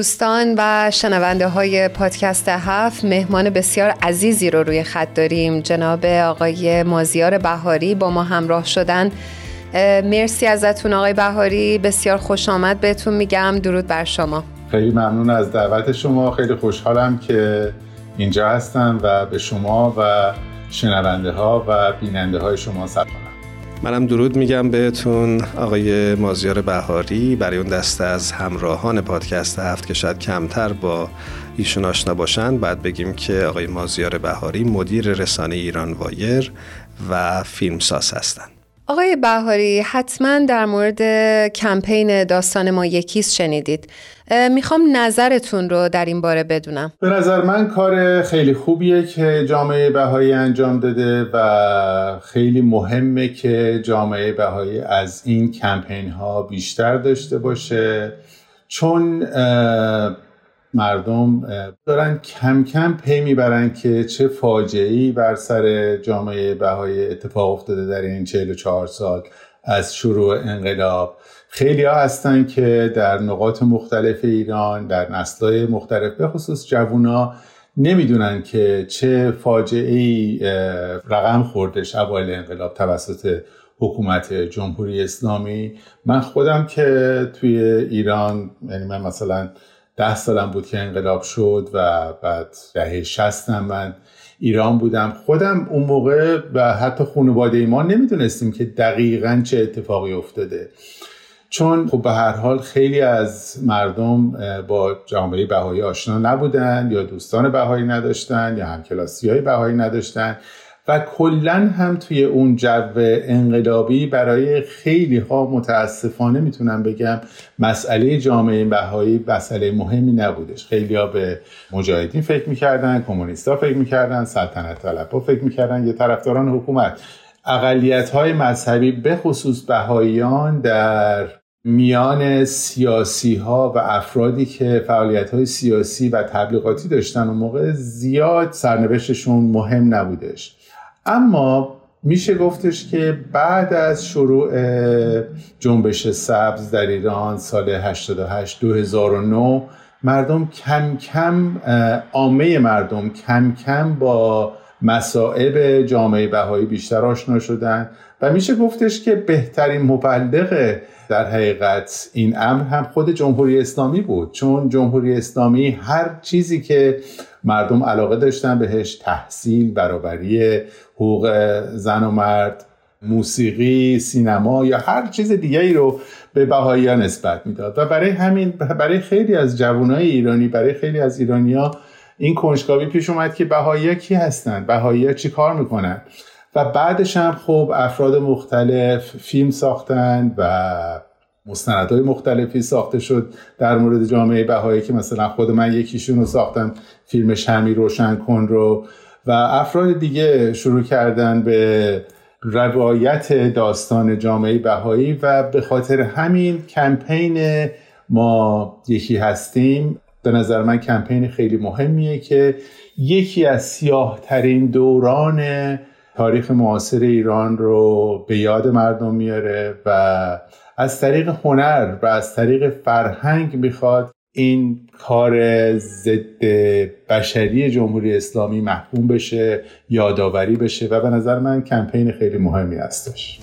دوستان و شنونده های پادکست هفت مهمان بسیار عزیزی رو روی خط داریم. جناب آقای مازیار بهاری با ما همراه شدن. مرسی ازتون آقای بهاری. بسیار خوش آمد بهتون میگم. درود بر شما. خیلی ممنون از دعوت شما. خیلی خوشحالم که اینجا هستم و به شما و شنونده ها و بیننده های شما سلام منم درود میگم بهتون آقای مازیار بهاری برای اون دسته از همراهان پادکست هفت که شاید کمتر با ایشون آشنا باشن بعد بگیم که آقای مازیار بهاری مدیر رسانه ایران وایر و فیلمساز هستند. آقای بهاری حتما در مورد کمپین داستان ما یکیست شنیدید. می‌خوام نظرتون رو در این باره بدونم. به نظر من کار خیلی خوبیه که جامعه بهایی انجام داده و خیلی مهمه که جامعه بهایی از این کمپین ها بیشتر داشته باشه. چون مردم دارن کم کم پی می‌برن که چه فاجعه‌ای بر سر جامعه بهایی اتفاق افتاده در این 44 سال از شروع انقلاب. خیلی ها هستن که در نقاط مختلف ایران در نسلهای مختلف به خصوص جوونا نمی‌دونن که چه فاجعه ای رقم خوردش اوایل انقلاب توسط حکومت جمهوری اسلامی. من خودم که توی ایران یعنی من مثلا ده سالم بود که انقلاب شد و بعد دهه شستم من ایران بودم. خودم اون موقع و حتی خانواده ما نمی‌دونستیم که دقیقا چه اتفاقی افتاده. چون خب به هر حال خیلی از مردم با جامعه بهایی آشنا نبودن یا دوستان بهایی نداشتن یا همکلاسی های بهایی نداشتن. و کلا هم توی اون جو انقلابی برای خیلی ها متاسفانه می‌تونم بگم مسئله جامعه بهایی مسئله مهمی نبودش. خیلی ها به مجاهدین فکر می‌کردن کمونیستا فکر می‌کردن سلطنت طلب ها فکر می‌کردن یه طرفداران حکومت. اقلیت های مذهبی به خصوص بهاییان در میان سیاسی ها و افرادی که فعالیت های سیاسی و تبلیغاتی داشتن و موقع زیاد سرنوشتشون مهم نبودش. اما میشه گفتش که بعد از شروع جنبش سبز در ایران سال 88 2009 مردم کم کم عامه مردم کم کم با مسائب جامعه بهایی بیشتر آشنا شدن. و میشه گفتش که بهترین مبلغ در حقیقت این امر هم خود جمهوری اسلامی بود. چون جمهوری اسلامی هر چیزی که مردم علاقه داشتن بهش تحصیل برابری حقوق زن و مرد موسیقی سینما یا هر چیز دیگری رو به بهایی نسبت می‌داد. و برای همین برای خیلی از جوانای ایرانی برای خیلی از ایرانیا این کنجکاوی پیش اومد که بهایی کی هستن؟ بهایی چی کار می‌کنن؟ و بعدش هم خب افراد مختلف فیلم ساختن و مستندهای مختلفی ساخته شد در مورد جامعه بهایی که مثلا خود من یکیشون رو ساختم فیلم شمی روشن کن رو. و افراد دیگه شروع کردن به روایت داستان جامعه بهایی و به خاطر همین کمپین ما یکی هستیم. به نظر من کمپین خیلی مهمیه که یکی از سیاه ترین دوران تاریخ معاصر ایران رو به یاد مردم میاره و از طریق هنر و از طریق فرهنگ می‌خواد این کار ضد بشری جمهوری اسلامی محکوم بشه یادآوری بشه و به نظر من کمپین خیلی مهمی هستش.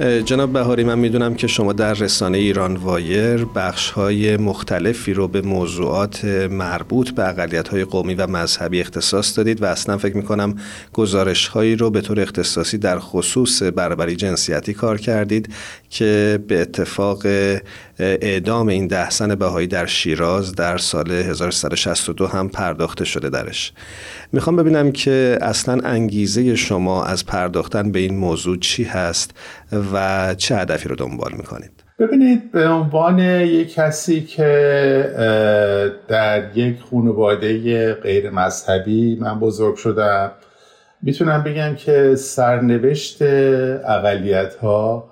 جناب بهاری من می‌دونم که شما در رسانه ایران وایر بخش های مختلفی رو به موضوعات مربوط به اقلیت های قومی و مذهبی اختصاص دادید و اصلا فکر می‌کنم گزارش هایی رو به طور اختصاصی در خصوص برابری جنسیتی کار کردید که به اتفاق اعدام این ده زن بهایی در شیراز در سال 1362 هم پرداخته شده درش. می‌خوام ببینم که اصلا انگیزه شما از پرداختن به این موضوع چی هست و چه هدفی رو دنبال می‌کنید؟ ببینید به عنوان یک کسی که در یک خانواده غیر مذهبی من بزرگ شدم می‌تونم بگم که سرنوشت اقلیت ها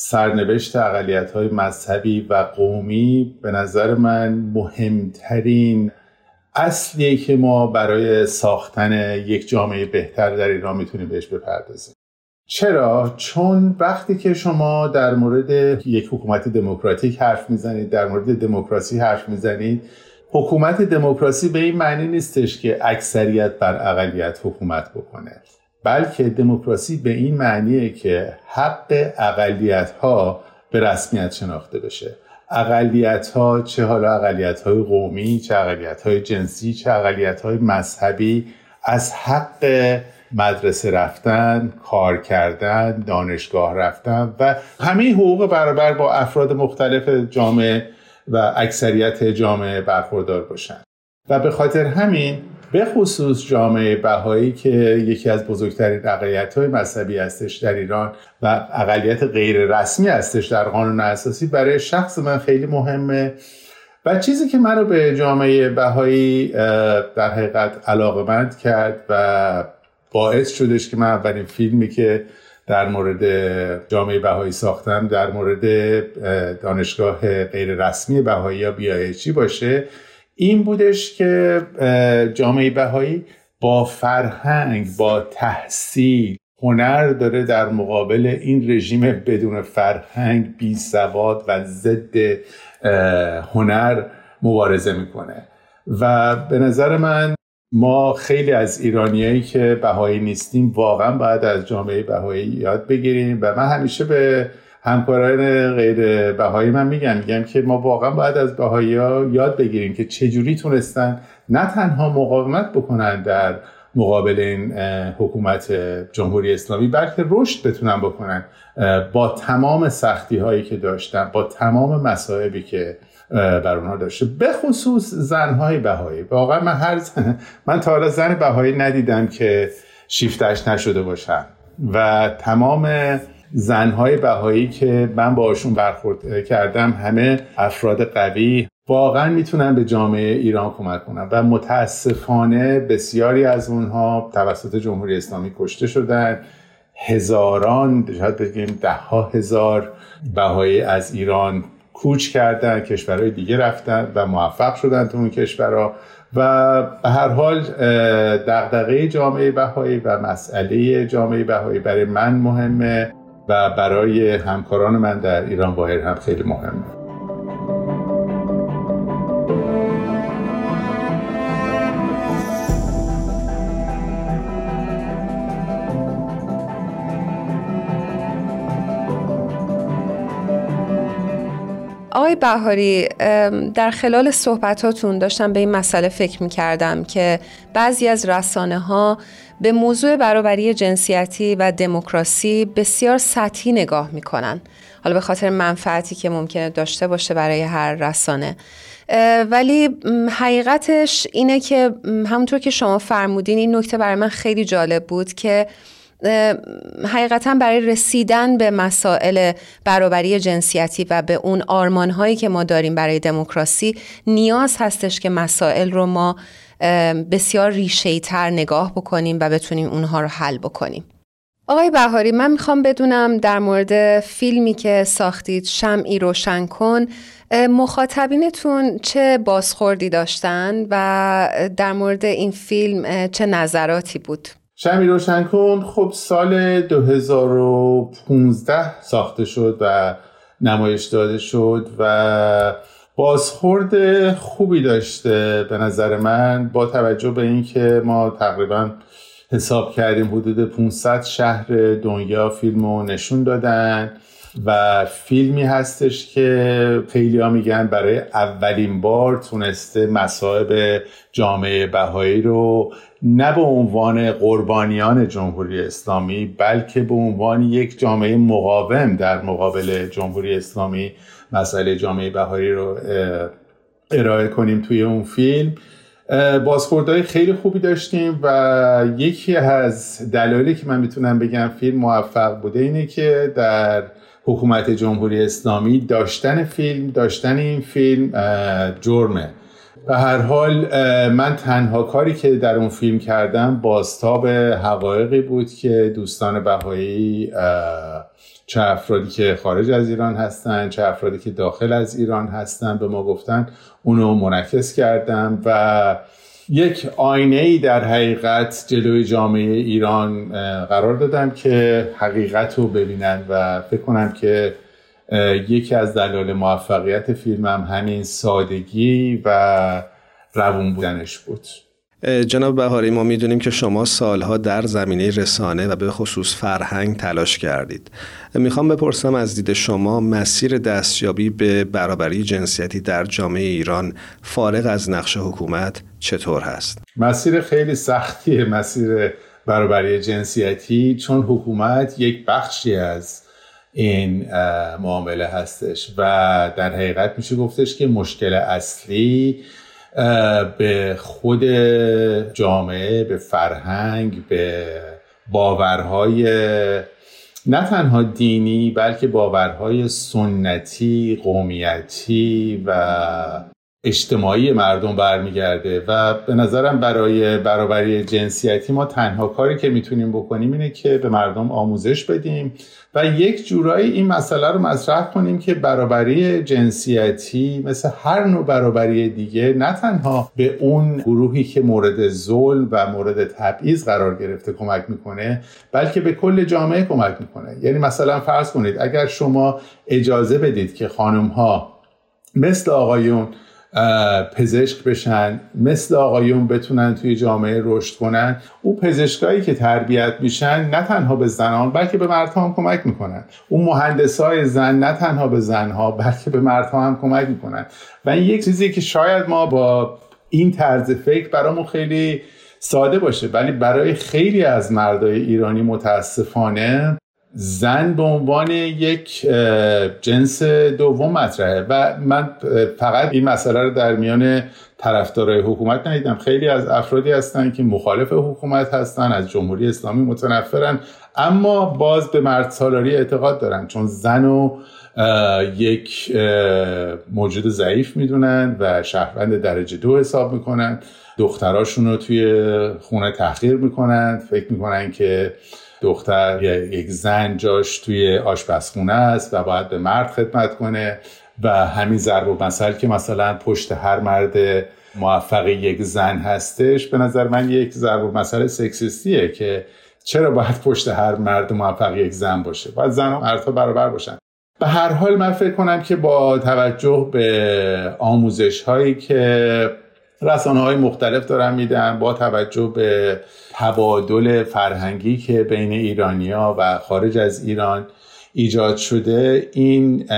سرنوشت اقلیت های مذهبی و قومی به نظر من مهمترین اصلیه که ما برای ساختن یک جامعه بهتر در ایران می‌تونیم بهش بپردازیم چرا؟ چون وقتی که شما در مورد یک حکومت دموکراتیک حرف می‌زنید در مورد دموکراسی حرف می‌زنید حکومت دموکراسی به این معنی نیستش که اکثریت بر اقلیت حکومت بکنه بلکه دموکراسی به این معنیه که حق اقلیت ها به رسمیت شناخته بشه. اقلیت ها چه حالا اقلیت های قومی چه اقلیت های جنسی چه اقلیت های مذهبی از حق مدرسه رفتن کار کردن دانشگاه رفتن و همه حقوق برابر با افراد مختلف جامعه و اکثریت جامعه برخوردار باشن. و به خاطر همین به خصوص جامعه بهایی که یکی از بزرگترین اقلیت های مذهبی هستش در ایران و اقلیت غیر رسمی هستش در قانون اساسی برای شخص من خیلی مهمه. و چیزی که منو به جامعه بهایی در حقیقت علاقمند کرد و باعث شدش که من اولین فیلمی که در مورد جامعه بهایی ساختم در مورد دانشگاه غیر رسمی بهایی یا بیایچی باشه. این بودش که جامعه بهایی با فرهنگ با تحصیل هنر داره در مقابل این رژیم بدون فرهنگ بی سواد و ضد هنر مبارزه می‌کنه. و به نظر من ما خیلی از ایرانیایی که بهایی نیستیم واقعا باید از جامعه بهایی یاد بگیریم و من همیشه به همکاران غیر بهایی من میگم میگم که ما واقعا باید از بهایی ها یاد بگیریم که چجوری تونستن نه تنها مقاومت بکنن در مقابل این حکومت جمهوری اسلامی بلکه رشد بتونن بکنن با تمام سختی هایی که داشتن با تمام مصائبی که بر اونها داشته. به خصوص زنهای بهایی. واقعا من هر زن... من تا حالا زن بهایی ندیدم که شیفتش نشده باشن. و تمام زنهای بهایی که من باشون برخورد کردم همه افراد قوی واقعا می‌تونن به جامعه ایران کمک کنن و متاسفانه بسیاری از اونها توسط جمهوری اسلامی کشته شدن. هزاران شاید بگیم ده ها هزار بهایی از ایران کوچ کردن کشورهای دیگه رفتن و موفق شدن تو اون کشورها و به هر حال دغدغه جامعه بهایی و مسئله جامعه بهایی برای من مهمه. و برای همکاران من در ایران باهر هم خیلی مهمه. آقای بهاری در خلال صحبتاتون داشتم به این مسئله فکر می کردم که بعضی از رسانه ها به موضوع برابری جنسیتی و دموکراسی بسیار سطحی نگاه می کنن. حالا به خاطر منفعتی که ممکنه داشته باشه برای هر رسانه ولی حقیقتش اینه که همونطور که شما فرمودین این نکته برای من خیلی جالب بود که حقیقتا برای رسیدن به مسائل برابری جنسیتی و به اون آرمان هایی که ما داریم برای دموکراسی نیاز هستش که مسائل رو ما بسیار ریشه تر نگاه بکنیم و بتونیم اونها رو حل بکنیم آقای بهاری من می‌خوام بدونم در مورد فیلمی که ساختید شمعی روشن کن مخاطبینتون چه بازخوردی داشتن و در مورد این فیلم چه نظراتی بود؟ شمی روشن کن خب سال 2015 ساخته شد و نمایش داده شد و بازخورد خوبی داشته به نظر من با توجه به اینکه ما تقریبا حساب کردیم حدود 500 شهر دنیا فیلم رو نشون دادن. و فیلمی هستش که خیلی میگن برای اولین بار تونسته مسائب جامعه بهایی رو نه به عنوان قربانیان جمهوری اسلامی بلکه به عنوان یک جامعه مقاوم در مقابل جمهوری اسلامی مسئله جامعه بهایی رو ارائه کنیم توی اون فیلم. بازخوردهای خیلی خوبی داشتیم و یکی از دلایلی که من می‌تونم بگم فیلم موفق بوده اینه که در حکومت جمهوری اسلامی داشتن فیلم داشتن این فیلم جرمه. به هر حال من تنها کاری که در اون فیلم کردم بازتاب حقایقی بود که دوستان بهایی چه افرادی که خارج از ایران هستن چه افرادی که داخل از ایران هستن به ما گفتن اونو منعکس کردم و یک آینه ای در حقیقت جلوی جامعه ایران قرار دادم که حقیقت رو ببینن و فکر کنم که یکی از دلایل موفقیت فیلمم همین سادگی و روون بودنش بود. جناب بهاری ما می‌دونیم که شما سالها در زمینه رسانه و به خصوص فرهنگ تلاش کردید می‌خوام بپرسم از دید شما مسیر دستیابی به برابری جنسیتی در جامعه ایران فارغ از نقش حکومت چطور هست؟ مسیر خیلی سختیه مسیر برابری جنسیتی چون حکومت یک بخشی از این معامله هستش و در حقیقت میشه گفتش که مشکل اصلی به خود جامعه به فرهنگ به باورهای نه تنها دینی بلکه باورهای سنتی قومیتی و اجتماعی مردم برمیگرده و به نظرم برای برابری جنسیتی ما تنها کاری که می‌تونیم بکنیم اینه که به مردم آموزش بدیم و یک جورایی این مسئله رو مطرح کنیم که برابری جنسیتی مثل هر نوع برابری دیگه نه تنها به اون گروهی که مورد ظلم و مورد تبعیض قرار گرفته کمک می‌کنه بلکه به کل جامعه کمک می‌کنه. یعنی مثلا فرض کنید اگر شما اجازه بدید که خانم ها مثل آقایون پزشک بشن مثل آقایون بتونن توی جامعه رشد کنن. او پزشکایی که تربیت میشن نه تنها به زنان بلکه به مردها هم کمک می‌کنن. اون مهندس های زن نه تنها به زنها بلکه به مردها هم کمک می‌کنن. و این یک چیزی که شاید ما با این طرز فکر برامون خیلی ساده باشه ولی برای خیلی از مردای ایرانی متاسفانه زن به عنوان یک جنس دوم مطرحه و من فقط این مسئله رو در میان طرفدارای حکومت ندیدم. خیلی از افرادی هستن که مخالف حکومت هستن از جمهوری اسلامی متنفرن اما باز به مرد سالاری اعتقاد دارن. چون زن و یک موجود ضعیف می‌دونن و شهروند درجه دو حساب می‌کنن. دختراشون رو توی خونه تحقیر می‌کنن. فکر می‌کنن که دختر یک زن جاش توی آشپزخونه است و باید به مرد خدمت کنه و همین ضرب و مثل که مثلا پشت هر مرد موفق یک زن هستش به نظر من یک ضرب و مثل سکسیستیه که چرا باید پشت هر مرد موفق یک زن باشه؟ باید زن و مردها برابر باشن. به هر حال من فکر کنم که با توجه به آموزش هایی که رسانه های مختلف دارن میدن با توجه به تبادل فرهنگی که بین ایرانیا و خارج از ایران ایجاد شده این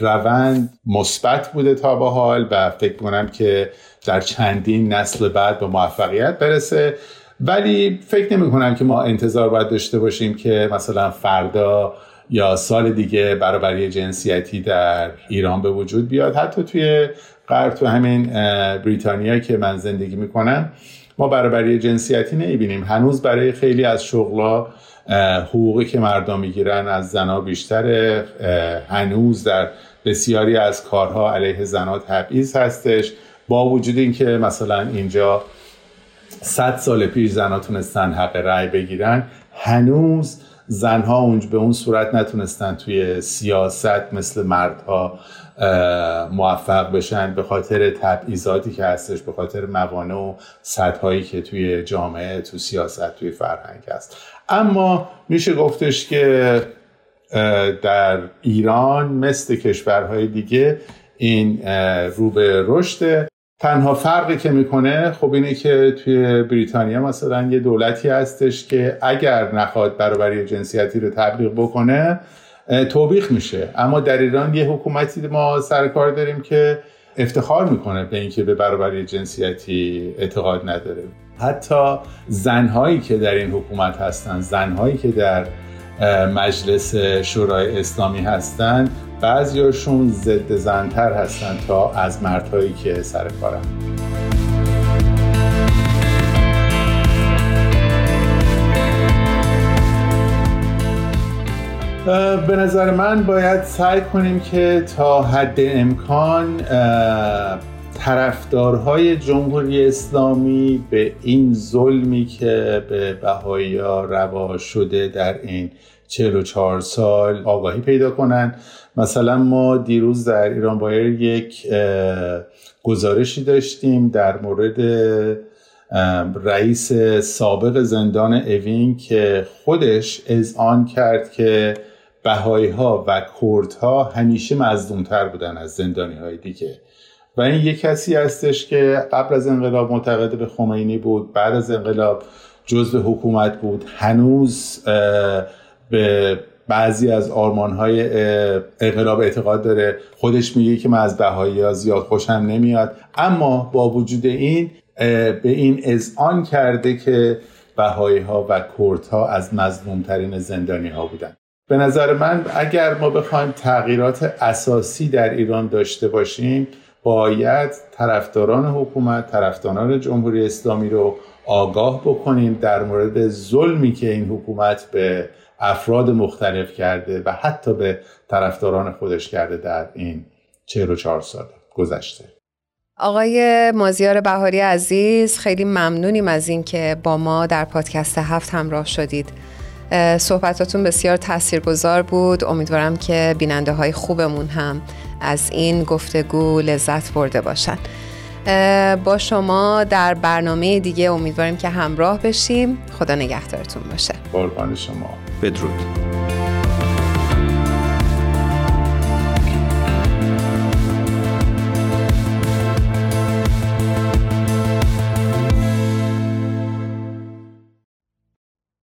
روند مثبت بوده تا به حال و فکر کنم که در چندین نسل بعد به موفقیت برسه. ولی فکر نمی کنم که ما انتظار باید داشته باشیم که مثلا فردا یا سال دیگه برابری جنسیتی در ایران به وجود بیاد. حتی توی غرب تو همین بریتانیا که من زندگی می‌کنم ما برابری جنسیتی نمی‌بینیم. هنوز برای خیلی از شغلا حقوقی که مردم می‌گیرن از زنها بیشتر هنوز در بسیاری از کارها علیه زنها تبعیض هستش. با وجود اینکه مثلا اینجا صد سال پیش زنها تونستن حق رأی بگیرن هنوز زنها اونج به اون صورت نتونستن توی سیاست مثل مردها موفق بشن به خاطر تبعیضاتی که هستش به خاطر موانع و سطحهایی که توی جامعه تو سیاست توی فرهنگ هست. اما میشه گفتش که در ایران مثل کشورهای دیگه این رو به رشد. تنها فرقی که می‌کنه خب اینه که توی بریتانیا مثلا یه دولتی هستش که اگر نخواد برابری جنسیتی رو تبلیغ بکنه توبیخ میشه. اما در ایران یه حکومتی ما سر کار داریم که افتخار می‌کنه به اینکه به برابری جنسیتی اعتقاد نداره. حتی زنهایی که در این حکومت هستن زنهایی که در مجلس شورای اسلامی هستن بعضیاشون ضد زنتر هستن تا از مردهایی که سر کارن. به نظر من باید سعی کنیم که تا حد امکان طرفدارهای جمهوری اسلامی به این ظلمی که به بهایی روا شده در این 44 سال آگاهی پیدا کنند مثلا ما دیروز در ایران بایر یک گزارشی داشتیم در مورد رئیس سابق زندان اوین که خودش آن کرد که بهایی ها و کرد ها همیشه مزدومتر بودن از زندانی های دیگه. و این یک کسی هستش که قبل از انقلاب معتقد به خمینی بود بعد از انقلاب جزء حکومت بود هنوز به بعضی از آرمان های انقلاب اعتقاد داره. خودش میگه که من از بهایی ها زیاد خوشم نمیاد. اما با وجود این به این اذعان کرده که بهایی ها و کرد ها از مظلومترین زندانی ها بودن. به نظر من اگر ما بخوایم تغییرات اساسی در ایران داشته باشیم باید طرفداران حکومت طرفداران جمهوری اسلامی رو آگاه بکنیم در مورد ظلمی که این حکومت به افراد مختلف کرده و حتی به طرفداران خودش کرده در این 44 سال گذشته. آقای مازیار بهاری عزیز خیلی ممنونیم از اینکه با ما در پادکست هفت همراه شدید. صحبتاتون بسیار تاثیرگذار بود. امیدوارم که بیننده های خوبمون هم از این گفتگو لذت برده باشن. با شما در برنامه دیگه امیدواریم که همراه بشیم. خدا نگهدارتون باشه. قربان شما. بدرود.